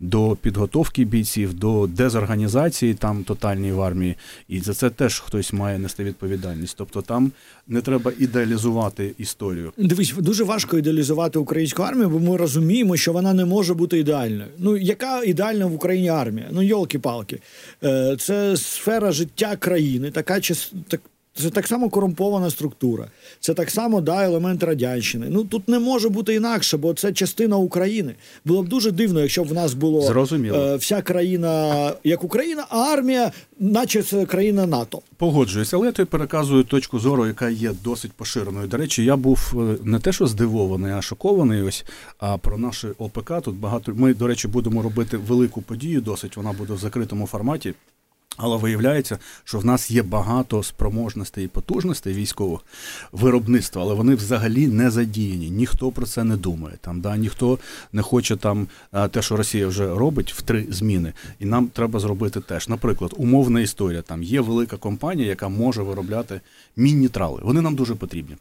до підготовки бійців, до дезорганізації там тотальній в армії. І за це теж хтось має нести відповідальність. Тобто там не треба ідеалізувати історію. Дивись, дуже важко ідеалізувати українську армію, бо ми розуміємо, що вона не може бути ідеальною. Ну яка ідеальна в Україні армія? Ну йолки-палки, Е, це сфера життя країни, така так. Це так само корумпована структура, це так само да, елемент радянщини. Ну тут не може бути інакше, бо це частина України. Було б дуже дивно, якщо б в нас було Зрозуміло. е, вся країна як Україна, а армія, наче це країна НАТО. Погоджуюсь, але я тобі переказую точку зору, яка є досить поширеною. До речі, я був е, не те, що здивований, а шокований. Ось а про наше ОПК тут багато. Ми, до речі, будемо робити велику подію. Досить вона буде в закритому форматі. Але виявляється, що в нас є багато спроможностей і потужностей військових виробництва, але вони взагалі не задіяні. Ніхто про це не думає. Там да ніхто не хоче там те, що Росія вже робить в три зміни, і нам треба зробити теж. Наприклад, умовна історія. Там є велика компанія, яка може виробляти міні-трали. Вони нам дуже потрібні.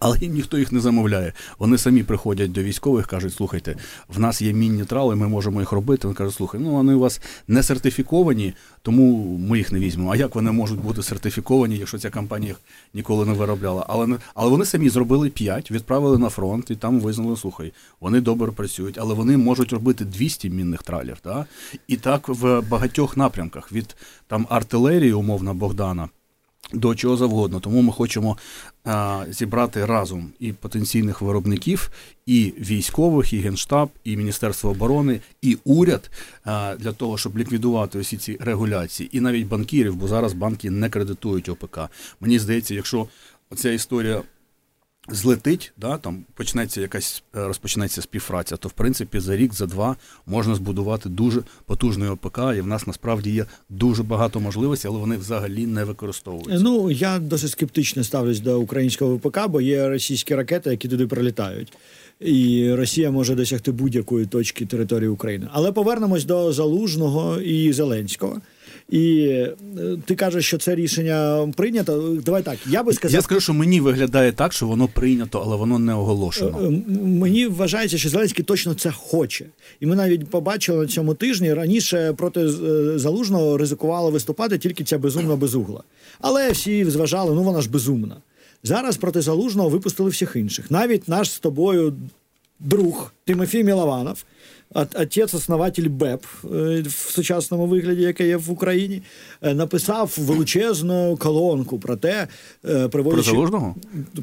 Але їм ніхто їх не замовляє. Вони самі приходять до військових, кажуть, слухайте, в нас є мінні трали, ми можемо їх робити. Він каже, слухай, ну вони у вас не сертифіковані, тому ми їх не візьмемо. А як вони можуть бути сертифіковані, якщо ця компанія їх ніколи не виробляла? Але але вони самі зробили 5, відправили на фронт і там визнали, слухай, вони добре працюють, але вони можуть робити 200 мінних тралів. Да? І так в багатьох напрямках від там артилерії, умовно, Богдана до чого завгодно. Тому ми хочемо а, зібрати разом і потенційних виробників, і військових, і генштаб, і Міністерство оборони, і уряд а, для того, щоб ліквідувати усі ці регуляції, і навіть банкірів, бо зараз банки не кредитують ОПК. Мені здається, якщо ця історія. Злетить, да, там почнеться якась е, розпочнеться співпраця, то в принципі за рік, за два можна збудувати дуже потужний ОПК, і в нас насправді є дуже багато можливостей, але вони взагалі не використовуються. Ну я досить скептично ставлюсь до українського ВПК, бо є російські ракети, які туди прилітають. І Росія може досягти будь-якої точки території України. Але повернемось до Залужного і Зеленського. І е, ти кажеш, що це рішення прийнято. Давай так. Я би сказав, Я скажу, що мені виглядає так, що воно прийнято, але воно не оголошено. Е, Мені вважається, що Зеленський точно це хоче, і ми навіть побачили на цьому тижні раніше проти е, залужного ризикувала виступати тільки ця безумна безугла. Але всі зважали, ну вона ж безумна. Зараз проти залужного випустили всіх інших. Навіть наш з тобою друг Тимофій Мілованов, от- отець основатель БЕП е, в сучасному вигляді, яке є в Україні, е, написав величезну колонку про те, е, Про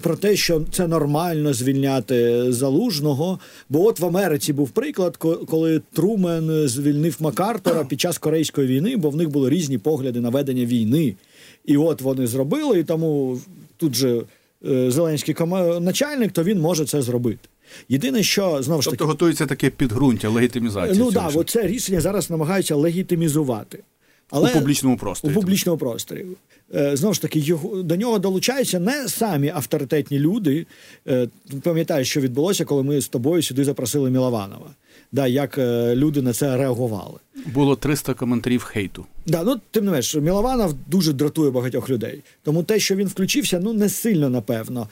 про те, що це нормально звільняти залужного. Бо от в Америці був приклад, ко- коли Трумен звільнив Макартора під час Корейської війни, бо в них були різні погляди на ведення війни. І от вони зробили, і тому тут же Зеленський кома- начальник, то він може це зробити. Єдине, що знову ж таки тобто готується таке підґрунтя легітимізації. ну цього да, це рішення зараз намагаються легітимізувати. Але у публічному просторі. У публічному просторі. Е, знову ж таки, його до нього долучаються не самі авторитетні люди. Е, пам'ятаєш, що відбулося, коли ми з тобою сюди запросили Мілованова. Да, Як е, люди на це реагували? Було 300 коментарів хейту. Да, ну тим не менш, Мілованов дуже дратує багатьох людей. Тому те, що він включився, ну не сильно напевно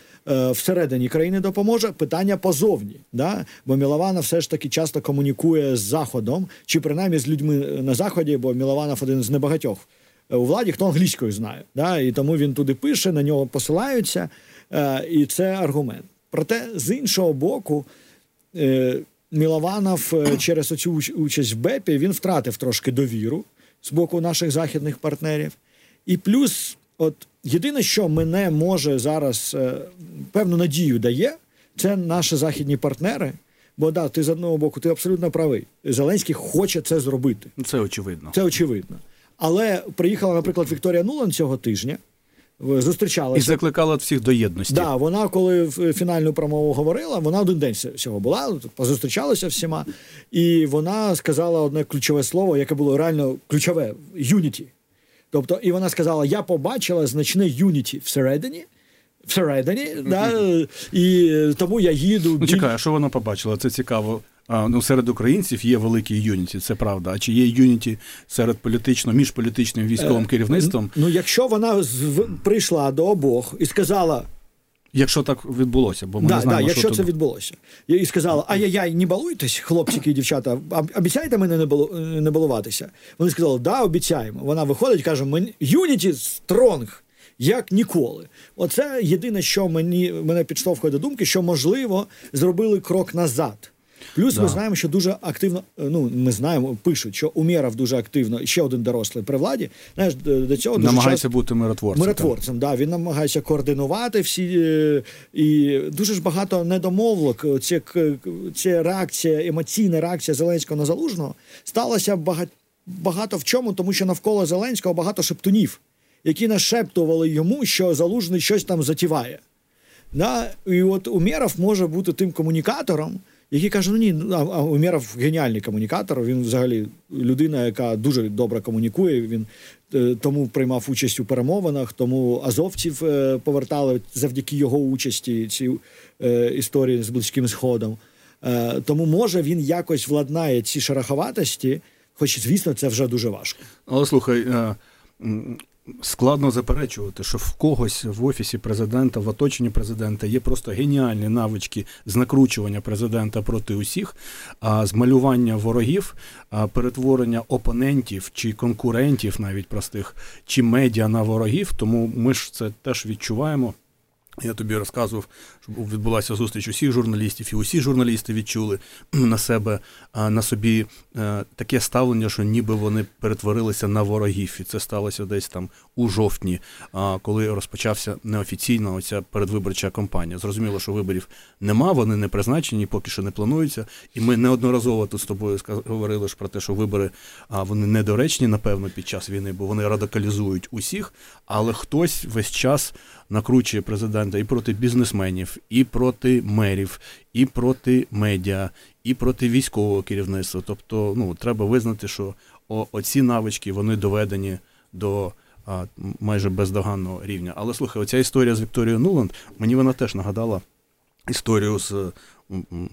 всередині країни допоможе. Питання позовні. Да? Бо Мілованов все ж таки часто комунікує з Заходом, чи принаймні з людьми на заході, бо Мілованов один з небагатьох у владі, хто англійською знає. Да? І тому він туди пише, на нього посилаються, е, і це аргумент. Проте з іншого боку, е, Мілованов е, через оцю участь в БЕПі він втратив трошки довіру з боку наших західних партнерів. І плюс, от єдине, що мене може зараз певну надію дає, це наші західні партнери. Бо да, ти з одного боку, ти абсолютно правий. Зеленський хоче це зробити. Це очевидно. Це очевидно. Але приїхала, наприклад, Вікторія Нулан цього тижня. Зустрічалася. І закликала всіх до єдності. Да, вона, коли фінальну промову говорила, вона один день всього була, позустрічалася всіма, і вона сказала одне ключове слово, яке було реально ключове юніті. Тобто, і вона сказала: Я побачила значне юніті всередині. Всередині, да, і тому я їду. Ну, чекай, а що вона побачила? Це цікаво. А, ну, серед українців є великий юніті, це правда. А чи є юніті серед політично, між політичним військовим е, керівництвом? Ну, якщо вона з, прийшла до обох і сказала. Якщо так відбулося, бо ми да, не знаємо, да, якщо що це тут... відбулося, і сказала: ай-яй-яй, не балуйтесь, хлопчики і дівчата, обіцяєте мене не балу... не балуватися? Вони сказали, да, обіцяємо. Вона виходить, каже: Юніті стронг. Як ніколи, оце єдине, що мені мене підштовхує до думки, що можливо зробили крок назад. Плюс да. ми знаємо, що дуже активно. Ну ми знаємо, пишуть, що Умєров дуже активно, ще один дорослий при владі. Знаєш, до цього дуже намагається час... бути миротворцем. Миротворцем, да він намагається координувати всі е, і дуже ж багато недомовок. Це це реакція, емоційна реакція Зеленського на залужного сталася багато, багато в чому, тому що навколо Зеленського багато шептунів, які нашептували йому, що залужний щось там затіває. Да? І от Умєров може бути тим комунікатором який каже: ну ні, а Умєров геніальний комунікатор. Він взагалі людина, яка дуже добре комунікує. Він е, тому приймав участь у перемовинах, тому азовців е, повертали завдяки його участі ці е, історії з близьким сходом. Тому може він якось владнає ці шероховатості, хоч звісно, це вже дуже важко. Але слухай. Складно заперечувати, що в когось в офісі президента, в оточенні президента є просто геніальні навички з накручування президента проти усіх, а з малювання ворогів, а перетворення опонентів чи конкурентів, навіть простих, чи медіа на ворогів. Тому ми ж це теж відчуваємо. Я тобі розказував, що відбулася зустріч усіх журналістів, і усі журналісти відчули на себе на собі е, таке ставлення, що ніби вони перетворилися на ворогів. І це сталося десь там у жовтні, коли розпочався неофіційна оця передвиборча кампанія. Зрозуміло, що виборів нема, вони не призначені, поки що не плануються. І ми неодноразово тут з тобою говорили ж про те, що вибори вони недоречні, напевно, під час війни, бо вони радикалізують усіх, але хтось весь час накручує президента і проти бізнесменів, і проти мерів, і проти медіа, і проти військового керівництва. Тобто, ну треба визнати, що оці навички вони доведені до а, майже бездоганного рівня. Але слухай, оця історія з Вікторією Нуланд, мені вона теж нагадала історію з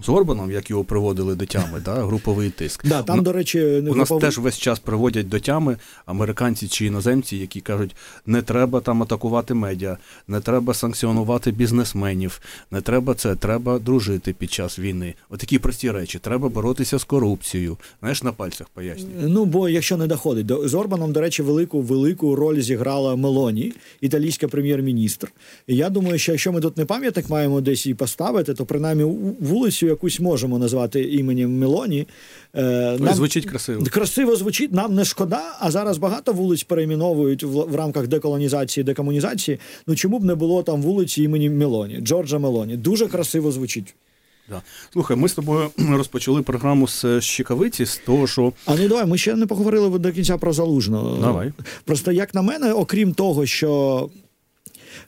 з Орбаном, як його приводили до тями, да, груповий тиск. Да, там, до речі, не у нас теж весь час приводять до тями американці чи іноземці, які кажуть, не треба там атакувати медіа, не треба санкціонувати бізнесменів, не треба це, треба дружити під час війни. Отакі прості речі. Треба боротися з корупцією. Знаєш, на пальцях пояснюю. Ну бо якщо не доходить до з Орбаном, до речі, велику велику роль зіграла Мелоні, італійська прем'єр-міністр. І я думаю, що якщо ми тут не пам'ятник маємо десь її поставити, то принаймні вулицю якусь можемо назвати іменем Мелоні. Е, нам звучить красиво. Красиво звучить, нам не шкода, а зараз багато вулиць перейменовують в, в рамках деколонізації, декомунізації. Ну чому б не було там вулиці імені Мелоні, Джорджа Мелоні? Дуже красиво звучить. Да. Слухай, ми з тобою розпочали програму з Щекавиці, з того, що. А ну давай, ми ще не поговорили до кінця про залужного. Давай. Просто як на мене, окрім того, що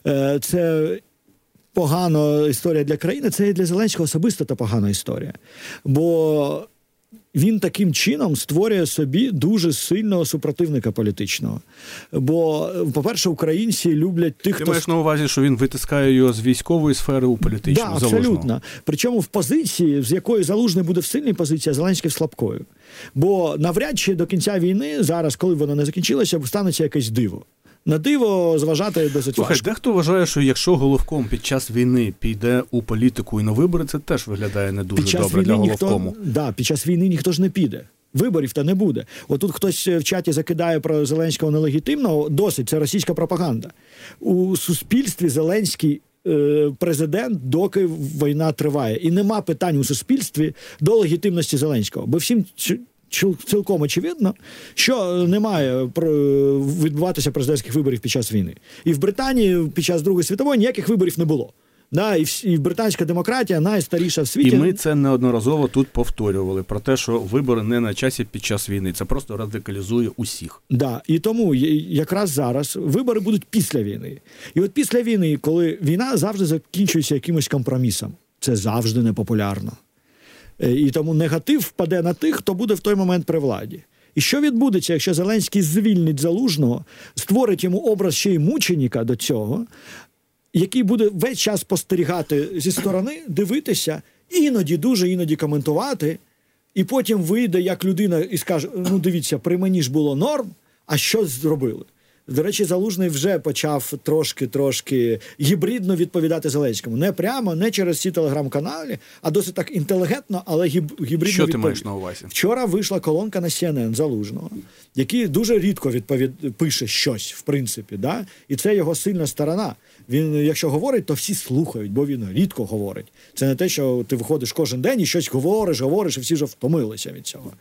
е, це погана історія для країни, це і для Зеленського особисто та погана історія. Бо він таким чином створює собі дуже сильного супротивника політичного. Бо, по-перше, українці люблять тих, Ти хто маєш на увазі, що він витискає його з військової сфери у політичну Да, абсолютно. Залужного. Причому в позиції, з якої залужний буде в сильній позиції, а Зеленський в слабкою. Бо навряд чи до кінця війни, зараз, коли вона не закінчилася, станеться якесь диво. На диво зважати досить Слухай, важко. дехто вважає, що якщо головком під час війни піде у політику і на вибори, це теж виглядає не дуже під час добре війни для ніхто, головкому. да, під час війни ніхто ж не піде. Виборів та не буде. Отут хтось в чаті закидає про Зеленського нелегітимного. Досить це російська пропаганда. У суспільстві Зеленський е, президент, доки війна триває. І нема питань у суспільстві до легітимності Зеленського. Бо всім цілком очевидно, що немає про- відбуватися президентських виборів під час війни. І в Британії під час Другої світової ніяких виборів не було. Да, і, і британська демократія найстаріша в світі. І ми це неодноразово тут повторювали про те, що вибори не на часі під час війни. Це просто радикалізує усіх. Да, і тому якраз зараз вибори будуть після війни. І от після війни, коли війна завжди закінчується якимось компромісом, це завжди непопулярно. Е, І тому негатив впаде на тих, хто буде в той момент при владі. І що відбудеться, якщо Зеленський звільнить залужного, створить йому образ ще й мученіка до цього, який буде весь час спостерігати зі сторони, дивитися, іноді дуже іноді коментувати, і потім вийде як людина і скаже: ну дивіться, при мені ж було норм, а що зробили? До речі, Залужний вже почав трошки трошки гібридно відповідати Зеленському. Не прямо, не через ці телеграм-каналі, а досить так інтелігентно, але гіб, гібридно Що ти маєш на увазі? Вчора вийшла колонка на CNN Залужного, який дуже рідко відповід... пише щось, в принципі, да? і це його сильна сторона. Він, якщо говорить, то всі слухають, бо він рідко говорить. Це не те, що ти виходиш кожен день і щось говориш, говориш, і всі вже втомилися від цього.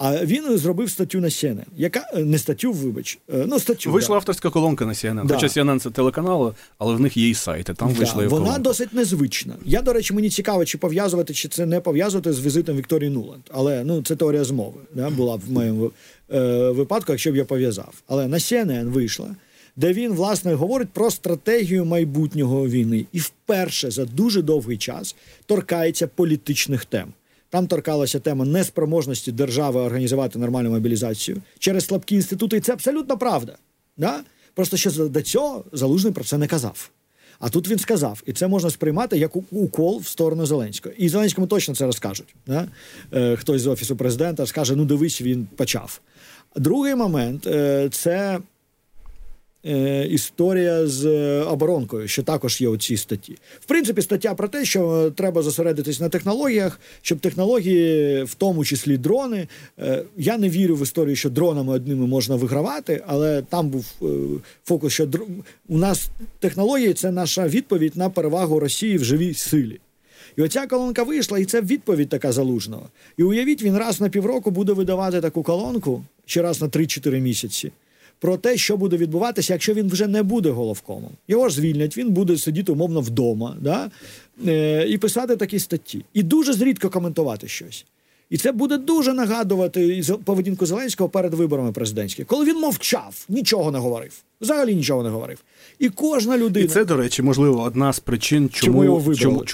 А він зробив статтю на CNN, яка е, не статтю, вибач, е, ну статтю Вийшла да. авторська колонка на CNN. Да. Хоча CNN це телеканал, але в них є і сайти. Там Да, вийшла вона колонка. досить незвична. Я, до речі, мені цікаво, чи пов'язувати, чи це не пов'язувати з візитом Вікторії Нуланд. Але ну це теорія змови. Да, була в моєму е, випадку, якщо б я пов'язав. Але на CNN вийшла, де він власне говорить про стратегію майбутнього війни, і вперше за дуже довгий час торкається політичних тем. Там торкалася тема неспроможності держави організувати нормальну мобілізацію через слабкі інститути, і це абсолютно правда. Да? Просто що до цього залужний про це не казав. А тут він сказав, і це можна сприймати як укол в сторону Зеленського. І Зеленському точно це розкажуть. Да? Е, хтось з офісу президента скаже: ну дивись, він почав. Другий момент е, це е, історія з е, оборонкою, що також є у цій статті. В принципі, стаття про те, що треба зосередитись на технологіях, щоб технології, в тому числі дрони. е, Я не вірю в історію, що дронами одними можна вигравати, але там був фокус, що др- у нас технології це наша відповідь на перевагу Росії в живій силі. І оця колонка вийшла, і це відповідь така залужного. І уявіть, він раз на півроку буде видавати таку колонку, чи раз на 3-4 місяці, про те, що буде відбуватися, якщо він вже не буде головкомом. Його ж звільнять, він буде сидіти умовно вдома, да? е, і писати такі статті. І дуже зрідко коментувати щось. І це буде дуже нагадувати поведінку Зеленського перед виборами президентськими, коли він мовчав, нічого не говорив. Взагалі нічого не говорив. І кожна людина. І це, до речі, можливо, одна з причин, чому, Чому його чому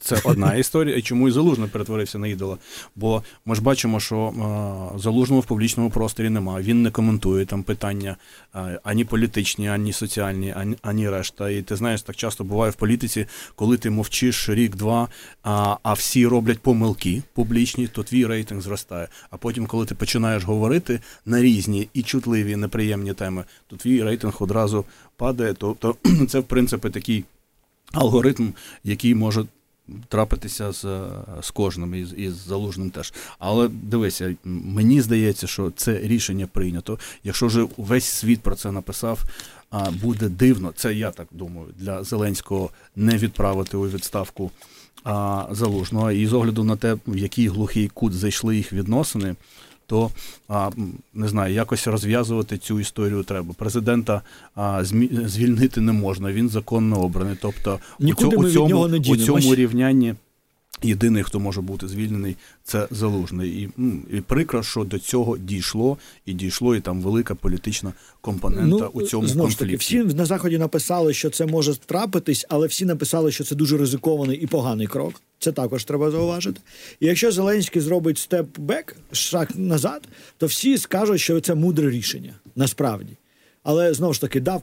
це одна історія, і чому і Залужний перетворився на ідола. Бо ми ж бачимо, що е, залужного в публічному просторі немає. Він не коментує там питання е, ані політичні, ані соціальні, ані, ані решта. І ти знаєш, так часто буває в політиці, коли ти мовчиш рік-два, а, а всі роблять помилки публічні, то твій рейтинг зростає. А потім, коли ти починаєш говорити на різні і чутливі, неприємні теми, то твій рейтинг одразу падає. Тобто це, в принципі, такий алгоритм, який може трапитися з, з кожним із, із залужним теж. Але дивися, мені здається, що це рішення прийнято. Якщо вже весь світ про це написав, а, буде дивно, це я так думаю, для Зеленського не відправити у відставку а, залужного. І з огляду на те, в який глухий кут зайшли їх відносини. То а, не знаю, якось розв'язувати цю історію треба. Президента а, звільнити не можна, він законно обраний. Тобто Нікуди у, цьому, у цьому рівнянні Єдиний, хто може бути звільнений, це залужний. І, ну, і прикро, що до цього дійшло, і дійшло, і там велика політична компонента у цьому знову ж таки, всі на заході написали, що це може трапитись, але всі написали, що це дуже ризикований і поганий крок. Це також треба зауважити. І якщо Зеленський зробить степ-бек, шаг назад, то всі скажуть, що це мудре рішення насправді. Але знову ж таки, да,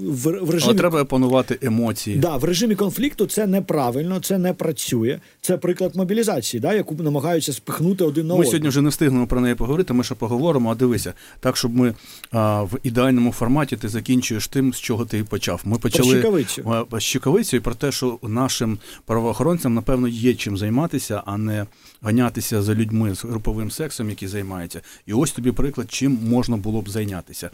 в, в, режимі Але треба опанувати емоції. Да, в режимі конфлікту це неправильно, це не працює. Це приклад мобілізації, да, яку намагаються спихнути один на Ми одного. сьогодні вже не встигнемо про неї поговорити. Ми ще поговоримо. А дивися, так щоб ми а, в ідеальному форматі ти закінчуєш тим, з чого ти почав. Ми почали з щекавицю і про те, що нашим правоохоронцям напевно є чим займатися, а не ганятися за людьми з груповим сексом, які займаються. І ось тобі приклад, чим можна було б зайнятися.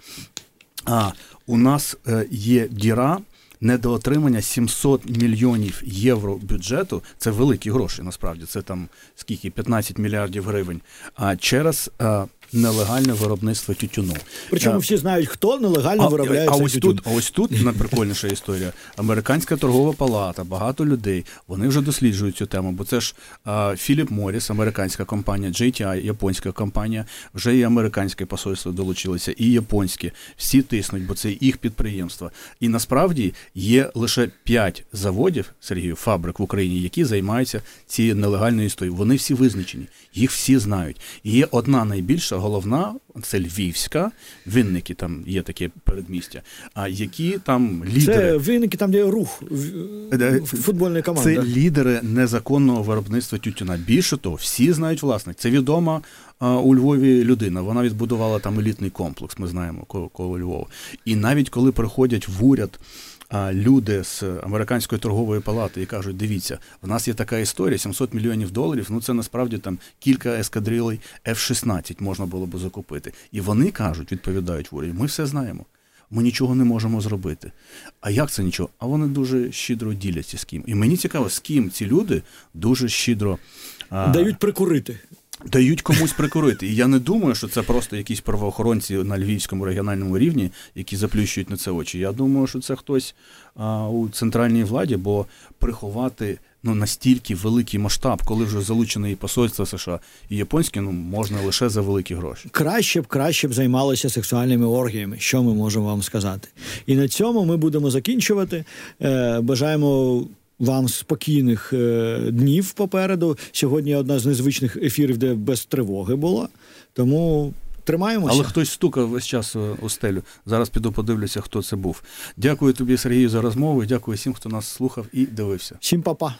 А у нас е, є діра. Недоотримання 700 мільйонів євро бюджету це великі гроші. Насправді це там скільки 15 мільярдів гривень. А через а, нелегальне виробництво тютюну. Причому А, всі знають, хто нелегально а, виробляє а ось тютюн. тут, а ось тут найприкольніша історія. Американська торгова палата, багато людей. Вони вже досліджують цю тему, бо це ж Філіп Моріс, американська компанія, JTI, японська компанія, вже і американське посольство долучилося, і японське. Всі тиснуть, бо це їх підприємства. І насправді є лише 5 заводів, Сергію, фабрик в Україні, які займаються цією нелегальною історією. Вони всі визначені, їх всі знають. І є одна найбільша, головна, це Львівська, Винники, там є таке передмістя, а які там лідери. Це винники, там, де рух в- Е, футбольної команди. Це лідери незаконного виробництва тютюна. Більше того, всі знають власник. Це відома а, у Львові людина. Вона відбудувала там елітний комплекс. Ми знаємо коло Львова. І навіть коли приходять в уряд. А люди з американської торгової палати і кажуть: дивіться, в нас є така історія: 700 мільйонів доларів. Ну це насправді там кілька ескадрилей F-16 можна було б закупити. І вони кажуть, відповідають в уряді, ми все знаємо. Ми нічого не можемо зробити. А як це нічого? А вони дуже щедро діляться з ким. І мені цікаво, з ким ці люди дуже щедро а, Дають прикурити. Дають комусь прикурити. І я не думаю, що це просто якісь правоохоронці на львівському регіональному рівні, які заплющують на це очі. Я думаю, що це хтось а, у центральній владі, бо приховати ну настільки великий масштаб, коли вже залучене і посольство США і японське, ну можна лише за великі гроші. Краще б краще б займалися сексуальними оргіями, що ми можемо вам сказати. І на цьому ми будемо закінчувати. Е, бажаємо. Вам спокійних е, днів попереду. Сьогодні одна з незвичних ефірів, де без тривоги була. Тому тримаємося. Але хтось стукав весь час е, у стелю. Зараз піду подивлюся, хто це був. Дякую тобі, Сергію, за розмову. Дякую всім, хто нас слухав і дивився. Всім па-па.